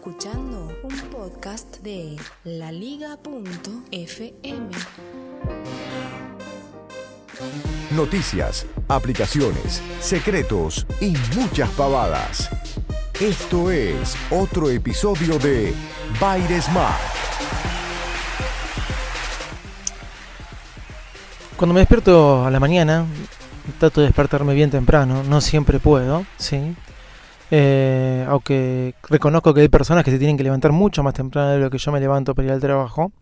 Escuchando un podcast de laliga.fm. Noticias, aplicaciones, secretos y muchas pavadas. Esto es otro episodio de Baires Smart. Cuando me despierto a la mañana, trato de despertarme bien temprano, no siempre puedo, ¿sí? Eh, aunque reconozco que hay personas que se tienen que levantar mucho más temprano de lo que yo me levanto para ir al trabajo.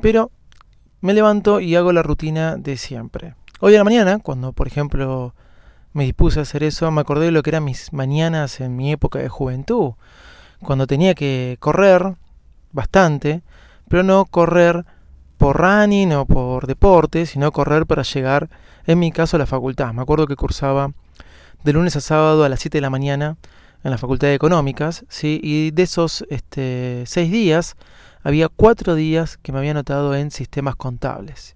Pero me levanto y hago la rutina de siempre. Hoy a la mañana, cuando por ejemplo me dispuse a hacer eso, me acordé de lo que eran mis mañanas en mi época de juventud. Cuando tenía que correr bastante, pero no correr por running o por deporte, sino correr para llegar, en mi caso, a la facultad. Me acuerdo que cursaba de lunes a sábado a las 7 de la mañana en la Facultad de Económicas, ¿sí? y de esos este, seis días había cuatro días que me había anotado en sistemas contables.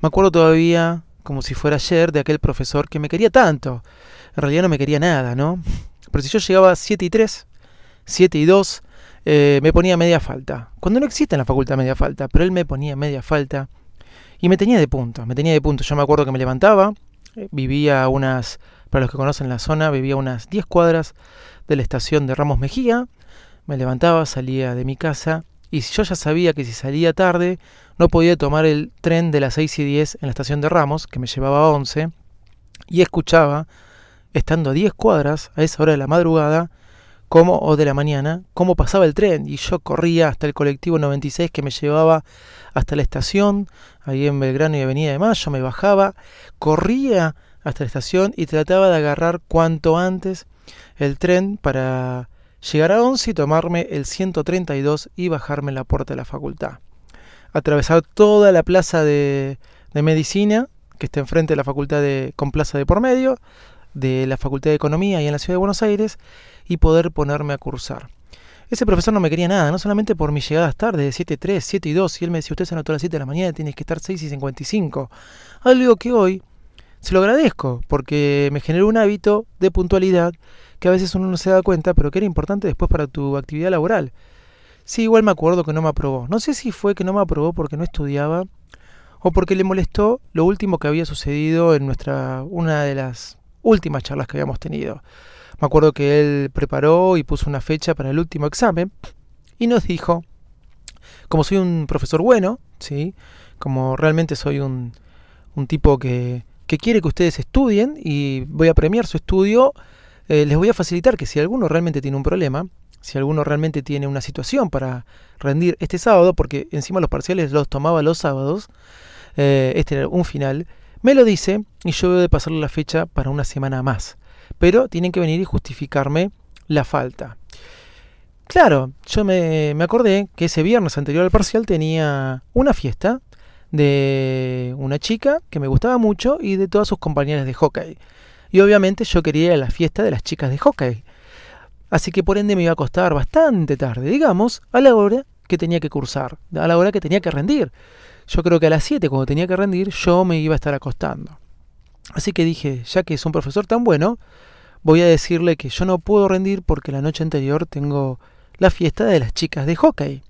Me acuerdo todavía, como si fuera ayer, de aquel profesor que me quería tanto. En realidad no me quería nada, ¿no? Pero si yo llegaba a 7 y 3, 7 y 2, eh, me ponía media falta. Cuando no existe en la facultad media falta, pero él me ponía media falta y me tenía de punto, me tenía de punto. Yo me acuerdo que me levantaba, eh, vivía unas para los que conocen la zona, vivía unas 10 cuadras de la estación de Ramos Mejía. Me levantaba, salía de mi casa y yo ya sabía que si salía tarde no podía tomar el tren de las 6 y 10 en la estación de Ramos, que me llevaba a 11, y escuchaba, estando a 10 cuadras a esa hora de la madrugada, como, o de la mañana, cómo pasaba el tren. Y yo corría hasta el colectivo 96 que me llevaba hasta la estación, ahí en Belgrano y Avenida de Mayo, me bajaba, corría hasta la estación y trataba de agarrar cuanto antes el tren para llegar a 11 y tomarme el 132 y bajarme en la puerta de la facultad. Atravesar toda la plaza de, de medicina, que está enfrente de la facultad de, con plaza de por medio, de la Facultad de Economía y en la Ciudad de Buenos Aires, y poder ponerme a cursar. Ese profesor no me quería nada, no solamente por mis llegadas tarde, de 7.3, 7 y 2, y él me decía, usted se anotó a las 7 de la mañana, tienes que estar 6 y 55. Algo que hoy se lo agradezco porque me generó un hábito de puntualidad que a veces uno no se da cuenta, pero que era importante después para tu actividad laboral. Sí, igual me acuerdo que no me aprobó. No sé si fue que no me aprobó porque no estudiaba o porque le molestó lo último que había sucedido en nuestra una de las últimas charlas que habíamos tenido. Me acuerdo que él preparó y puso una fecha para el último examen y nos dijo, como soy un profesor bueno, ¿sí? como realmente soy un, un tipo que, que quiere que ustedes estudien y voy a premiar su estudio, eh, les voy a facilitar que si alguno realmente tiene un problema, si alguno realmente tiene una situación para rendir este sábado, porque encima los parciales los tomaba los sábados, eh, este era un final, me lo dice y yo voy a pasarle la fecha para una semana más. Pero tienen que venir y justificarme la falta. Claro, yo me, me acordé que ese viernes anterior al parcial tenía una fiesta de una chica que me gustaba mucho y de todas sus compañeras de hockey. Y obviamente yo quería ir a la fiesta de las chicas de hockey. Así que por ende me iba a costar bastante tarde, digamos, a la hora que tenía que cursar, a la hora que tenía que rendir. Yo creo que a las 7, cuando tenía que rendir, yo me iba a estar acostando. Así que dije, ya que es un profesor tan bueno, voy a decirle que yo no puedo rendir porque la noche anterior tengo la fiesta de las chicas de hockey.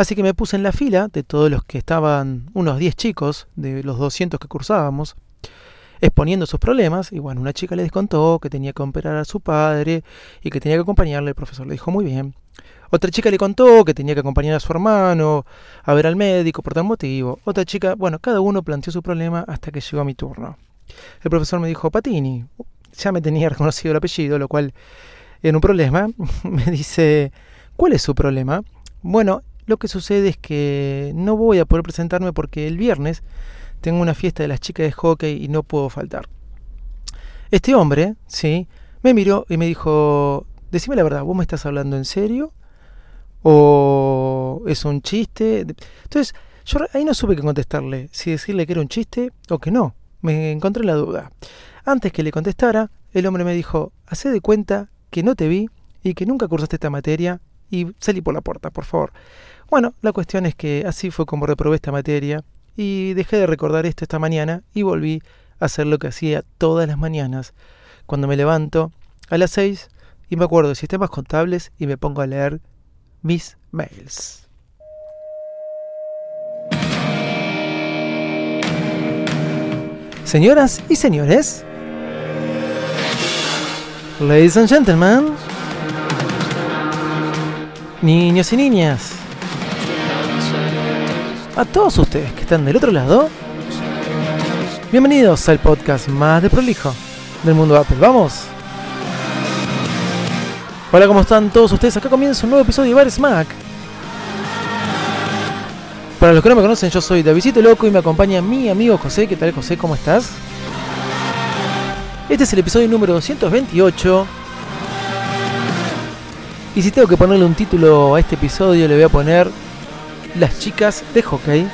Así que me puse en la fila de todos los que estaban, unos 10 chicos de los 200 que cursábamos, exponiendo sus problemas. Y bueno, una chica les contó que tenía que operar a su padre y que tenía que acompañarle. El profesor le dijo muy bien. Otra chica le contó que tenía que acompañar a su hermano a ver al médico por tal motivo. Otra chica, bueno, cada uno planteó su problema hasta que llegó a mi turno. El profesor me dijo, Patini, ya me tenía reconocido el apellido, lo cual era un problema. me dice, ¿cuál es su problema? Bueno, lo que sucede es que no voy a poder presentarme porque el viernes tengo una fiesta de las chicas de hockey y no puedo faltar. Este hombre, ¿sí? Me miró y me dijo, decime la verdad, ¿vos me estás hablando en serio? ¿O es un chiste? Entonces, yo ahí no supe qué contestarle, si decirle que era un chiste o que no. Me encontré en la duda. Antes que le contestara, el hombre me dijo, hacé de cuenta que no te vi y que nunca cursaste esta materia y salí por la puerta, por favor. Bueno, la cuestión es que así fue como reprobé esta materia y dejé de recordar esto esta mañana y volví a hacer lo que hacía todas las mañanas, cuando me levanto a las 6 y me acuerdo de sistemas contables y me pongo a leer mis mails. Señoras y señores, ladies and gentlemen, niños y niñas, a todos ustedes que están del otro lado, bienvenidos al podcast más de prolijo del mundo Apple. ¡Vamos! Hola, ¿cómo están todos ustedes? Acá comienza un nuevo episodio de Bar Smack. Para los que no me conocen, yo soy Davidito Loco y me acompaña mi amigo José. ¿Qué tal, José? ¿Cómo estás? Este es el episodio número 228. Y si tengo que ponerle un título a este episodio, le voy a poner Las chicas de hockey.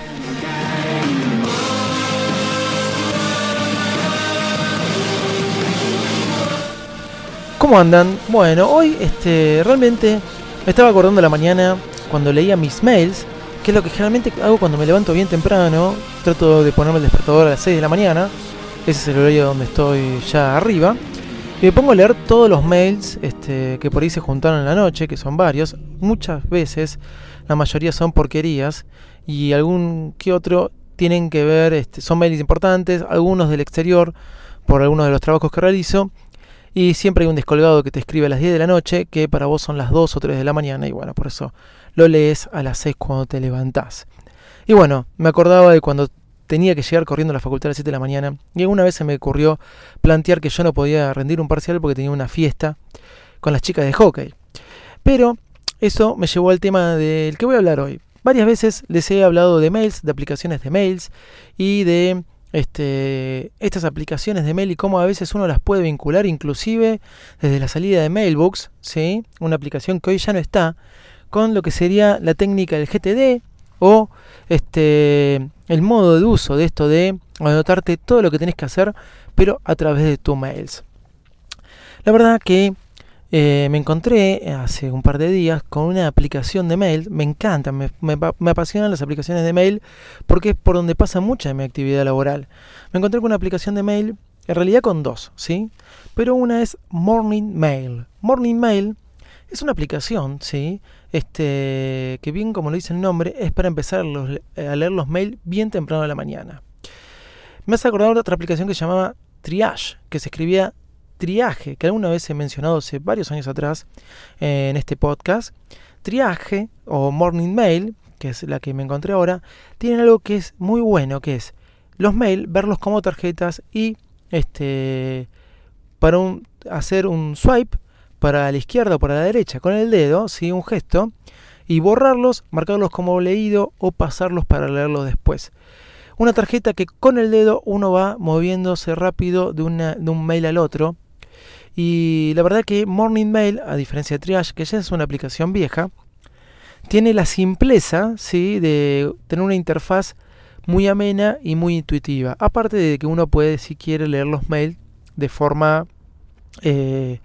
¿Cómo andan? Bueno, hoy este, realmente me estaba acordando la mañana cuando leía mis mails, que es lo que generalmente hago cuando me levanto bien temprano. Trato de ponerme el despertador a las 6 de la mañana. Ese es el horario donde estoy ya arriba. Y me pongo a leer todos los mails este, que por ahí se juntaron en la noche, que son varios. Muchas veces, la mayoría son porquerías. Y algún que otro tienen que ver, este, son mails importantes, algunos del exterior, por algunos de los trabajos que realizo y siempre hay un descolgado que te escribe a las 10 de la noche, que para vos son las 2 o 3 de la mañana, y bueno, por eso lo lees a las 6 cuando te levantás. Y bueno, me acordaba de cuando tenía que llegar corriendo a la facultad a las 7 de la mañana, y alguna vez se me ocurrió plantear que yo no podía rendir un parcial porque tenía una fiesta con las chicas de hockey. Pero eso me llevó al tema del que voy a hablar hoy. Varias veces les he hablado de mails, de aplicaciones de mails y de este, estas aplicaciones de mail y cómo a veces uno las puede vincular inclusive desde la salida de Mailbox, ¿sí? una aplicación que hoy ya no está, con lo que sería la técnica del GTD o este, el modo de uso de esto de anotarte todo lo que tenés que hacer, pero a través de tu mails. La verdad que eh, me encontré hace un par de días con una aplicación de mail. Me encanta, me, apasionan las aplicaciones de mail porque es por donde pasa mucha de mi actividad laboral. Me encontré con una aplicación de mail, en realidad con dos, ¿sí? Pero una es Morning Mail. Morning Mail es una aplicación, ¿sí? Este, que bien como lo dice el nombre, es para empezar a leer los mails bien temprano de la mañana. Me hace acordar de otra aplicación que se llamaba Triage, que se escribía triaje, que alguna vez he mencionado hace varios años atrás eh, en este podcast, triaje o morning mail, que es la que me encontré ahora, tienen algo que es muy bueno, que es los mail, verlos como tarjetas y este para un, hacer un swipe para la izquierda o para la derecha con el dedo, ¿sí? un gesto, y borrarlos, marcarlos como leído o pasarlos para leerlos después. Una tarjeta que con el dedo uno va moviéndose rápido de, una, de un mail al otro y la verdad que Morning Mail, a diferencia de Triage, que ya es una aplicación vieja, tiene la simpleza ¿sí? de tener una interfaz muy amena y muy intuitiva. Aparte de que uno puede, si quiere, leer los mails de forma eh,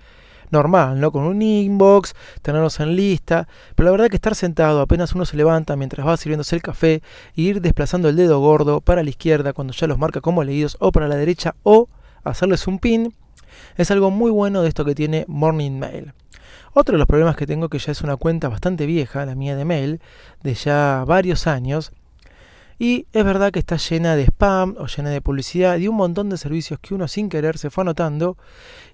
normal, ¿no? Con un inbox, tenerlos en lista. Pero la verdad que estar sentado apenas uno se levanta mientras va sirviéndose el café e ir desplazando el dedo gordo para la izquierda cuando ya los marca como leídos o para la derecha o hacerles un pin es algo muy bueno de esto que tiene Morning Mail. Otro de los problemas que tengo, que ya es una cuenta bastante vieja, la mía de mail, de ya varios años, y es verdad que está llena de spam o llena de publicidad y un montón de servicios que uno sin querer se fue anotando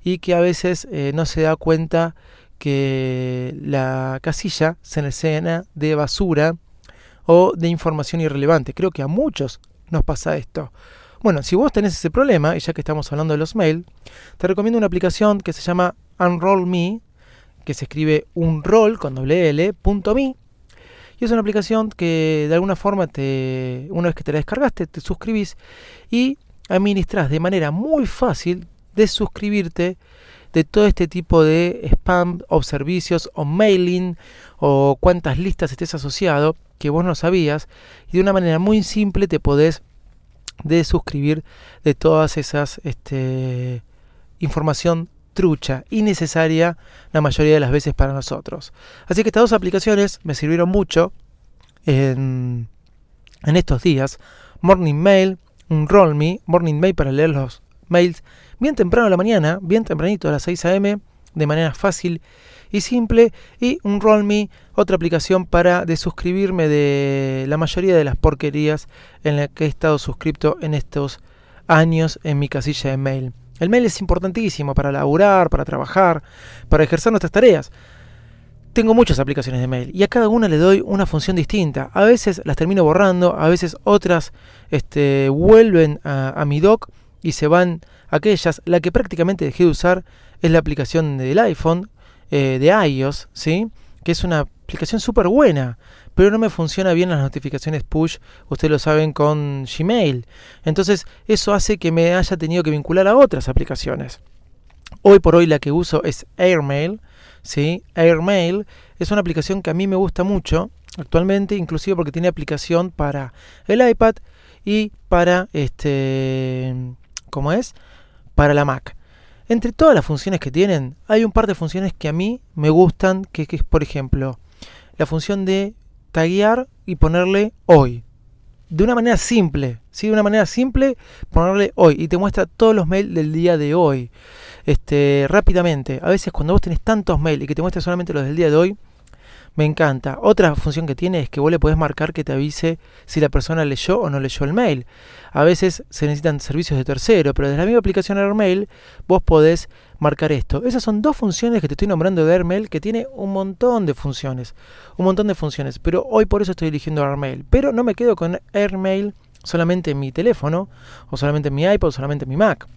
y que a veces eh, no se da cuenta que la casilla se llena de basura o de información irrelevante. Creo que a muchos nos pasa esto. Bueno, si vos tenés ese problema, y ya que estamos hablando de los mails, te recomiendo una aplicación que se llama UnrollMe, que se escribe unroll con doble L, punto me, y es una aplicación que de alguna forma te, una vez que te la descargaste, te suscribís y administras de manera muy fácil, desuscribirte de todo este tipo de spam o servicios o mailing o cuántas listas estés asociado que vos no sabías. Y de una manera muy simple te podés desuscribir de todas esas este, información trucha, innecesaria la mayoría de las veces para nosotros. Así que estas dos aplicaciones me sirvieron mucho en, estos días. Morning Mail, un Roll Me, Morning Mail para leer los mails bien temprano en la mañana, bien tempranito a las 6 a.m., de manera fácil y simple. Y un Roll Me, otra aplicación para desuscribirme de la mayoría de las porquerías en las que he estado suscrito en estos años en mi casilla de mail. El mail es importantísimo para laburar, para trabajar, para ejercer nuestras tareas. Tengo muchas aplicaciones de mail y a cada una le doy una función distinta. A veces las termino borrando, a veces otras este, vuelven a, mi doc y se van aquellas. La que prácticamente dejé de usar es la aplicación del iPhone, eh, de iOS, ¿sí? que es una aplicación súper buena, pero no me funciona bien las notificaciones push, ustedes lo saben, con Gmail. Entonces eso hace que me haya tenido que vincular a otras aplicaciones. Hoy por hoy la que uso es Airmail. ¿sí? Airmail es una aplicación que a mí me gusta mucho actualmente, inclusive porque tiene aplicación para el iPad y para este, ¿cómo es? Para la Mac. Entre todas las funciones que tienen, hay un par de funciones que a mí me gustan, que es por ejemplo la función de taguear y ponerle hoy. De una manera simple, ¿sí? De una manera simple, ponerle hoy y te muestra todos los mails del día de hoy. Este, rápidamente. A veces cuando vos tenés tantos mails y que te muestra solamente los del día de hoy, me encanta. Otra función que tiene es que vos le podés marcar que te avise si la persona leyó o no leyó el mail. A veces se necesitan servicios de tercero, pero desde la misma aplicación AirMail vos podés marcar esto. Esas son dos funciones que te estoy nombrando de AirMail que tiene un montón de funciones. Un montón de funciones. Pero hoy por eso estoy eligiendo AirMail. Pero no me quedo con AirMail solamente en mi teléfono, o solamente en mi iPod, o solamente en mi Mac.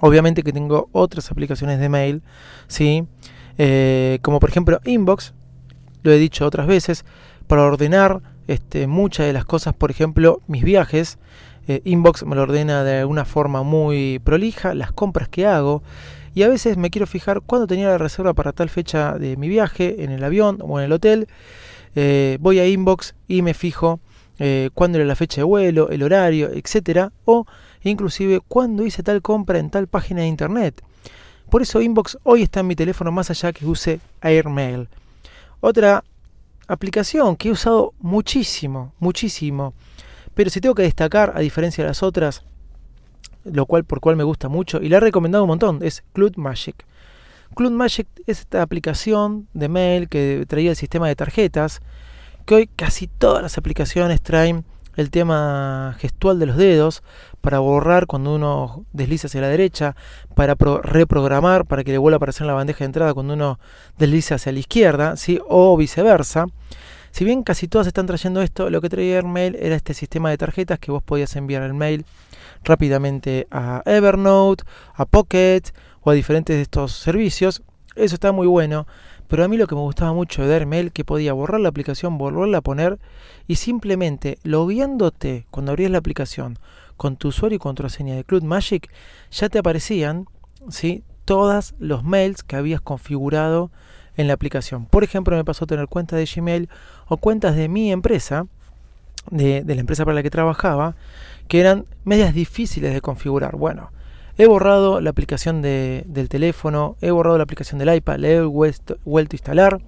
Obviamente que tengo otras aplicaciones de mail, ¿sí? Eh, como por ejemplo Inbox, lo he dicho otras veces, para ordenar este, muchas de las cosas, por ejemplo, mis viajes. Eh, Inbox me lo ordena de una forma muy prolija, las compras que hago. Y a veces me quiero fijar cuándo tenía la reserva para tal fecha de mi viaje, en el avión o en el hotel. Eh, voy a Inbox y me fijo eh, cuándo era la fecha de vuelo, el horario, etcétera, o inclusive cuándo hice tal compra en tal página de internet. Por eso Inbox hoy está en mi teléfono más allá que use Airmail. Otra aplicación que he usado muchísimo, muchísimo. Pero si tengo que destacar, a diferencia de las otras, lo cual por cual me gusta mucho y la he recomendado un montón, es Cloud Magic. Cloud Magic es esta aplicación de mail que traía el sistema de tarjetas, que hoy casi todas las aplicaciones traen el tema gestual de los dedos para borrar cuando uno desliza hacia la derecha, para reprogramar para que le vuelva a aparecer en la bandeja de entrada cuando uno desliza hacia la izquierda, ¿sí? o viceversa. Si bien casi todas están trayendo esto, lo que traía el mail era este sistema de tarjetas que vos podías enviar el mail rápidamente a Evernote, a Pocket o a diferentes de estos servicios. Eso está muy bueno, pero a mí lo que me gustaba mucho de Airmail que podía borrar la aplicación, volverla a poner y simplemente logueándote cuando abrías la aplicación con tu usuario y contraseña de Cloud Magic, ya te aparecían ¿sí? todos los mails que habías configurado en la aplicación. Por ejemplo, me pasó a tener cuentas de Gmail o cuentas de mi empresa, de, de la empresa para la que trabajaba, que eran medias difíciles de configurar. Bueno, He borrado la aplicación del teléfono, he borrado la aplicación del iPad, le he vuelto, a instalar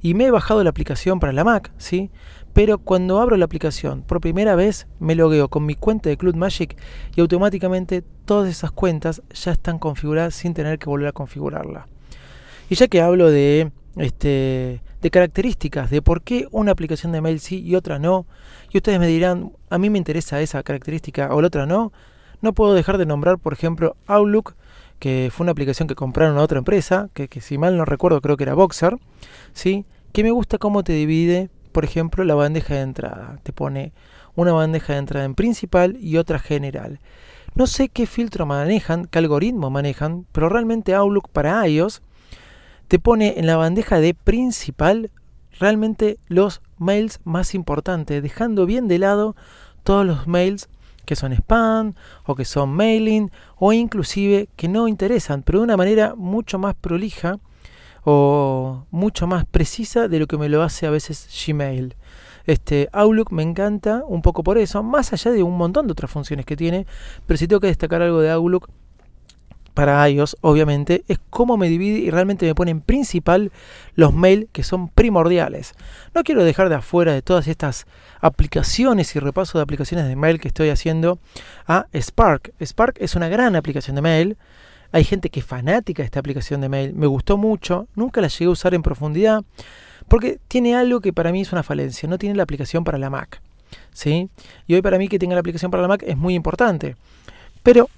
y me he bajado la aplicación para la Mac, ¿sí? Pero cuando abro la aplicación por primera vez me logueo con mi cuenta de Cloud Magic y automáticamente todas esas cuentas ya están configuradas sin tener que volver a configurarla. Y ya que hablo de este de características de por qué una aplicación de mail sí y otra no, y ustedes me dirán, a mí me interesa esa característica o la otra no, no puedo dejar de nombrar, por ejemplo, Outlook, que fue una aplicación que compraron a otra empresa, que, si mal no recuerdo creo que era Boxer, ¿sí? que me gusta cómo te divide, por ejemplo, la bandeja de entrada. Te pone una bandeja de entrada en principal y otra general. No sé qué filtro manejan, qué algoritmo manejan, pero realmente Outlook para iOS te pone en la bandeja de principal realmente los mails más importantes, dejando bien de lado todos los mails que son spam o que son mailing o inclusive que no interesan, pero de una manera mucho más prolija o mucho más precisa de lo que me lo hace a veces Gmail. Este Outlook me encanta un poco por eso, más allá de un montón de otras funciones que tiene, pero si tengo que destacar algo de Outlook para iOS, obviamente, es cómo me divide y realmente me pone en principal los mails que son primordiales. No quiero dejar de afuera de todas estas aplicaciones y repaso de aplicaciones de mail que estoy haciendo a Spark. Spark es una gran aplicación de mail. Hay gente que es fanática de esta aplicación de mail. Me gustó mucho. Nunca la llegué a usar en profundidad. Porque tiene algo que para mí es una falencia. No tiene la aplicación para la Mac. ¿sí? Y hoy para mí que tenga la aplicación para la Mac es muy importante. Pero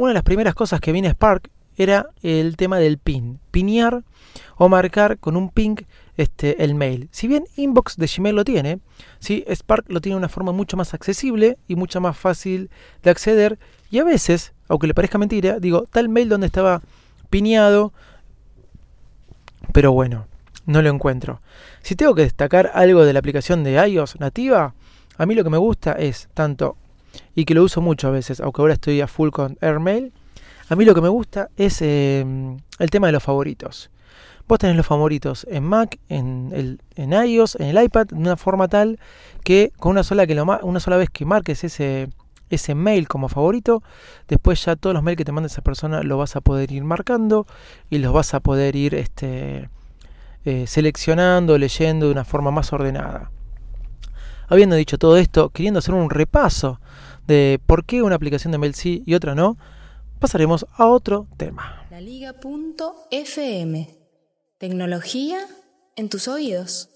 una de las primeras cosas que viene a Spark era el tema del pin. Pinear o marcar con un ping este, el mail. Si bien Inbox de Gmail lo tiene, ¿sí? Spark lo tiene de una forma mucho más accesible y mucho más fácil de acceder. Y a veces, aunque le parezca mentira, digo, tal mail donde estaba pineado, pero bueno, no lo encuentro. Si tengo que destacar algo de la aplicación de iOS nativa, a mí lo que me gusta es tanto, y que lo uso mucho a veces, aunque ahora estoy a full con AirMail, a mí lo que me gusta es em, el tema de los favoritos. Vos tenés los favoritos en Mac, en, el, en iOS, en el iPad, de una forma tal que con una sola, que una sola vez que marques ese, ese mail como favorito, después ya todos los mails que te manda esa persona lo vas a poder ir marcando y los vas a poder ir este, eh, seleccionando, leyendo de una forma más ordenada. Habiendo dicho todo esto, queriendo hacer un repaso de por qué una aplicación de mail sí y otra no, pasaremos a otro tema. La Liga.fm Tecnología en tus oídos.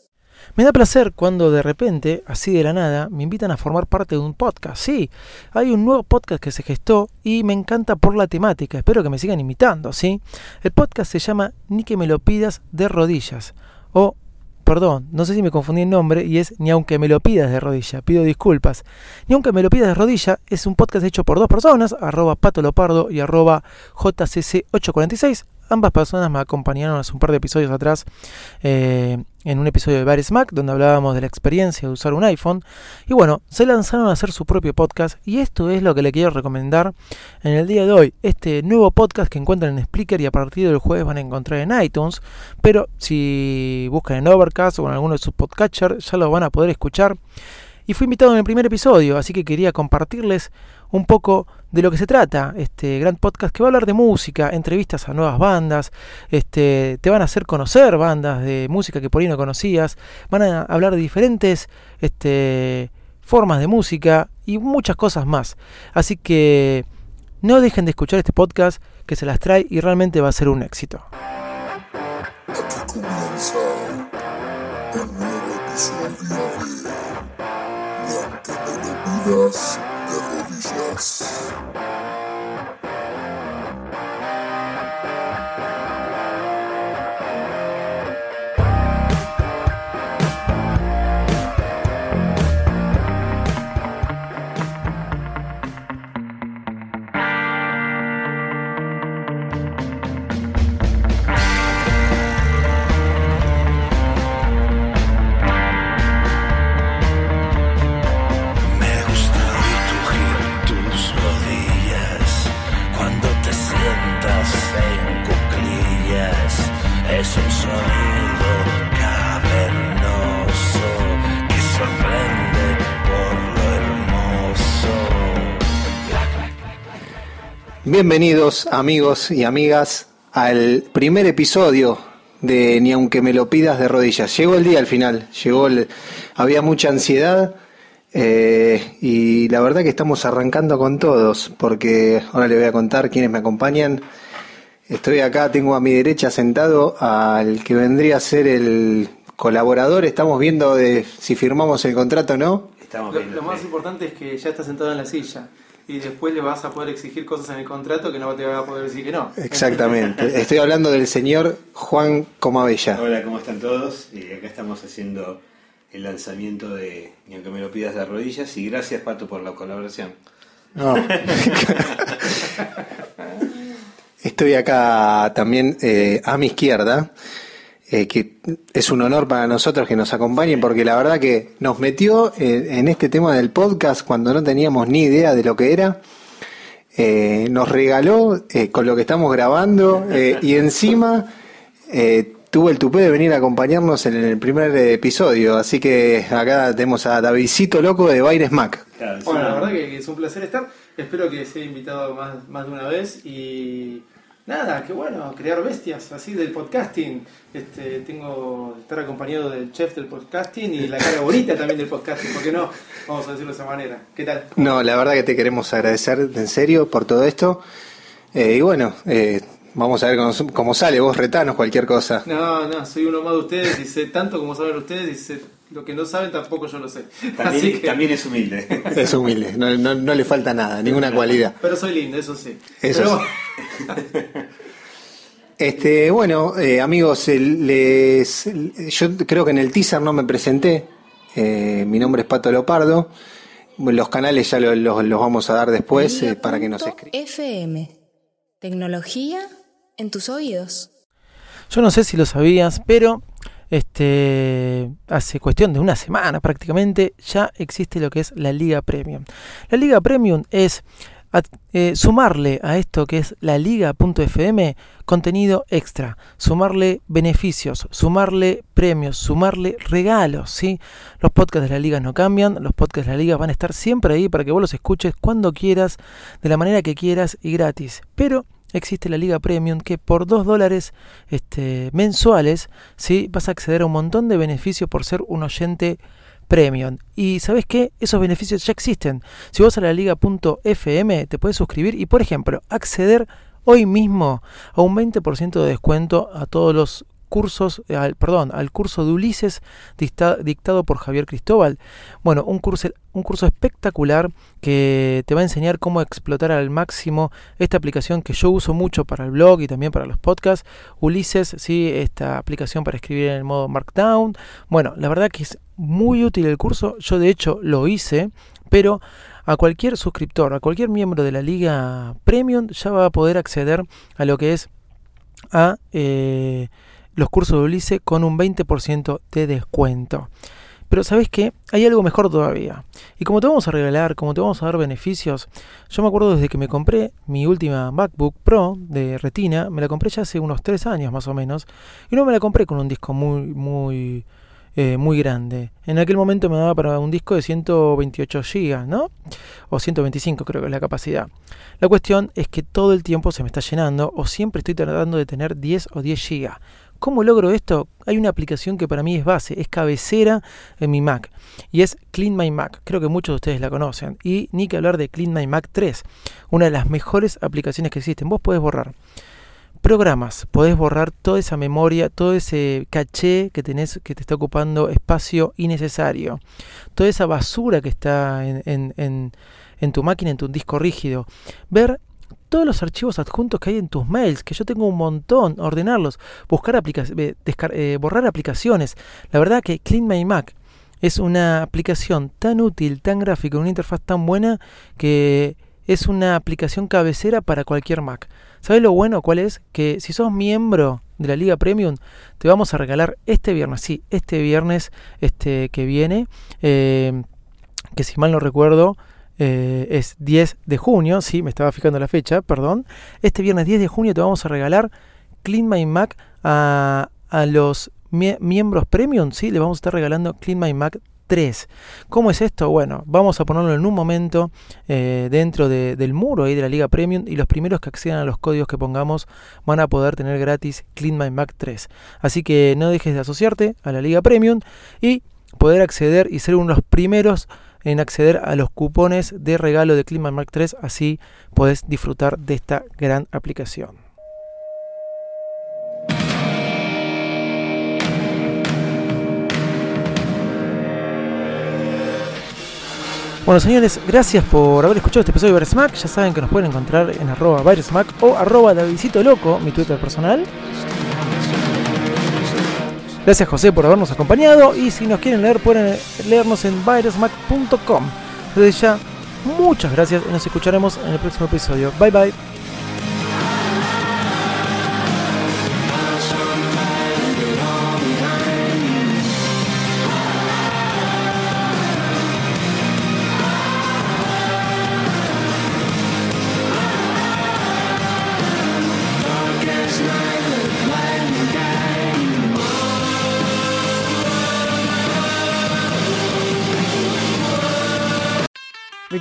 Me da placer cuando de repente, así de la nada, me invitan a formar parte de un podcast. Sí, hay un nuevo podcast que se gestó y me encanta por la temática. Espero que me sigan imitando, ¿sí? El podcast se llama Ni que me lo pidas de rodillas. O, perdón, no sé si me confundí el nombre y es Ni aunque me lo pidas de rodilla. Pido disculpas. Ni aunque me lo pidas de rodilla es un podcast hecho por dos personas, arroba Pato Lopardo y arroba JCC846 Ambas personas me acompañaron hace un par de episodios atrás eh, en un episodio de Bares Mac, donde hablábamos de la experiencia de usar un iPhone. Y bueno, se lanzaron a hacer su propio podcast y esto es lo que le quiero recomendar en el día de hoy. Este nuevo podcast que encuentran en Spreaker y a partir del jueves van a encontrar en iTunes. Pero si buscan en Overcast o en alguno de sus podcatchers, ya lo van a poder escuchar. Y fui invitado en el primer episodio, así que quería compartirles un poco de lo que se trata este gran podcast que va a hablar de música, entrevistas a nuevas bandas, este, te van a hacer conocer bandas de música que por ahí no conocías, van a hablar de diferentes este, formas de música y muchas cosas más. Así que no dejen de escuchar este podcast que se las trae y realmente va a ser un éxito. Me lo pidas Yes. Bienvenidos amigos y amigas al primer episodio de Ni aunque me lo pidas de rodillas. Llegó el día al final, llegó el, había mucha ansiedad eh, y la verdad que estamos arrancando con todos porque ahora les voy a contar quiénes me acompañan. Estoy acá, tengo a mi derecha sentado al que vendría a ser el colaborador. Estamos viendo de si firmamos el contrato o no. Estamos lo más importante es que ya está sentado en la silla y después le vas a poder exigir cosas en el contrato que no te va a poder decir que no. Exactamente. Estoy hablando del señor Juan Comabella. Hola, ¿cómo están todos? Y acá estamos haciendo el lanzamiento de Ni aunque me lo pidas de rodillas y gracias Pato por la colaboración. No. Estoy acá también eh, a mi izquierda. Eh, que es un honor para nosotros que nos acompañen, porque la verdad que nos metió en, en este tema del podcast cuando no teníamos ni idea de lo que era. Eh, nos regaló eh, con lo que estamos grabando eh, y encima eh, tuvo el tupé de venir a acompañarnos en el primer episodio. Así que acá tenemos a Davidcito Loco de Baires Mac. Bueno, la verdad que, que es un placer estar. Espero que sea invitado más, más de una vez y nada, qué bueno, crear bestias así del podcasting. Este, tengo estar acompañado del chef del podcasting y la cara bonita también del podcasting, ¿por qué no? Vamos a decirlo de esa manera. ¿Qué tal? No, la verdad que te queremos agradecer en serio por todo esto. Eh, y bueno, eh, vamos a ver cómo, cómo sale. Vos retanos cualquier cosa. No, no, soy uno más de ustedes y sé tanto como saben ustedes y sé lo que no saben tampoco yo lo sé. También, Así que- también es humilde. Es humilde, no, no- no le falta nada, ninguna cualidad. Pero soy lindo, eso sí. Eso Pero- Este, bueno, eh, amigos, les, yo creo que en el teaser no me presenté. Eh, mi nombre es Pato Lopardo. Los canales ya lo- los, los vamos a dar después eh, para que nos escriban. FM. Tecnología en tus oídos. Yo no sé si lo sabías, pero este hace cuestión de una semana prácticamente ya existe lo que es la Liga Premium. La Liga Premium es eh, sumarle a esto que es la Liga.fm contenido extra, sumarle beneficios, sumarle premios, sumarle regalos, ¿sí? Los podcasts de la Liga no cambian, los podcasts de la Liga van a estar siempre ahí para que vos los escuches cuando quieras, de la manera que quieras y gratis. Pero existe la Liga Premium que por 2 dólares este, mensuales ¿sí? vas a acceder a un montón de beneficios por ser un oyente Premium. Y sabes qué? Esos beneficios ya existen. Si vos a la liga.fm te puedes suscribir y, por ejemplo, acceder hoy mismo a un 20% de descuento a todos los cursos, al, perdón, al curso de Ulises dicta- dictado por Javier Cristóbal. Bueno, un curso, un curso espectacular que te va a enseñar cómo explotar al máximo esta aplicación que yo uso mucho para el blog y también para los podcasts. Ulises, sí, esta aplicación para escribir en el modo Markdown. Bueno, la verdad que es muy útil el curso. Yo de hecho lo hice, pero a cualquier suscriptor, a cualquier miembro de la liga premium ya va a poder acceder a lo que es a eh, los cursos de Ulises con un 20% de descuento. Pero sabes qué? Hay algo mejor todavía. Y como te vamos a regalar, como te vamos a dar beneficios, yo me acuerdo desde que me compré mi última MacBook Pro de Retina, me la compré ya hace unos 3 años más o menos, y no me la compré con un disco muy, muy, eh, muy grande. En aquel momento me daba para un disco de 128 GB, ¿no? O 125 creo que es la capacidad. La cuestión es que todo el tiempo se me está llenando o siempre estoy tratando de tener 10 o 10 GB. ¿Cómo logro esto? Hay una aplicación que para mí es base, es cabecera en mi Mac y es Clean My Mac. Creo que muchos de ustedes la conocen. Y ni que hablar de Clean My Mac 3, una de las mejores aplicaciones que existen. Vos podés borrar programas, podés borrar toda esa memoria, todo ese caché que tenés que te está ocupando espacio innecesario, toda esa basura que está en, en, tu máquina, en tu disco rígido. Ver todos los archivos adjuntos que hay en tus mails, que yo tengo un montón, ordenarlos, buscar aplicaciones, eh, borrar aplicaciones. La verdad que Clean My Mac es una aplicación tan útil, tan gráfica, una interfaz tan buena que es una aplicación cabecera para cualquier Mac. ¿Sabes lo bueno cuál es? Que si sos miembro de la Liga Premium, te vamos a regalar este viernes, sí, este viernes este que viene, eh, que si mal no recuerdo, eh, es 10 de junio, sí, me estaba fijando la fecha, perdón. Este viernes 10 de junio te vamos a regalar Clean My Mac a, a los mie miembros premium, sí, le vamos a estar regalando Clean My Mac 3. ¿Cómo es esto? Bueno, vamos a ponerlo en un momento eh, dentro de, del muro de la Liga Premium y los primeros que accedan a los códigos que pongamos van a poder tener gratis Clean My Mac 3. Así que no dejes de asociarte a la Liga Premium y poder acceder y ser uno de los primeros en acceder a los cupones de regalo de Mac 3, así podés disfrutar de esta gran aplicación. Bueno señores, gracias por haber escuchado este episodio de Virusmac. Ya saben que nos pueden encontrar en arroba Virusmac o arroba Davidcito Loco, mi Twitter personal. Gracias José por habernos acompañado y si nos quieren leer pueden leernos en virusmac.com. Desde ya, muchas gracias y nos escucharemos en el próximo episodio. Bye bye.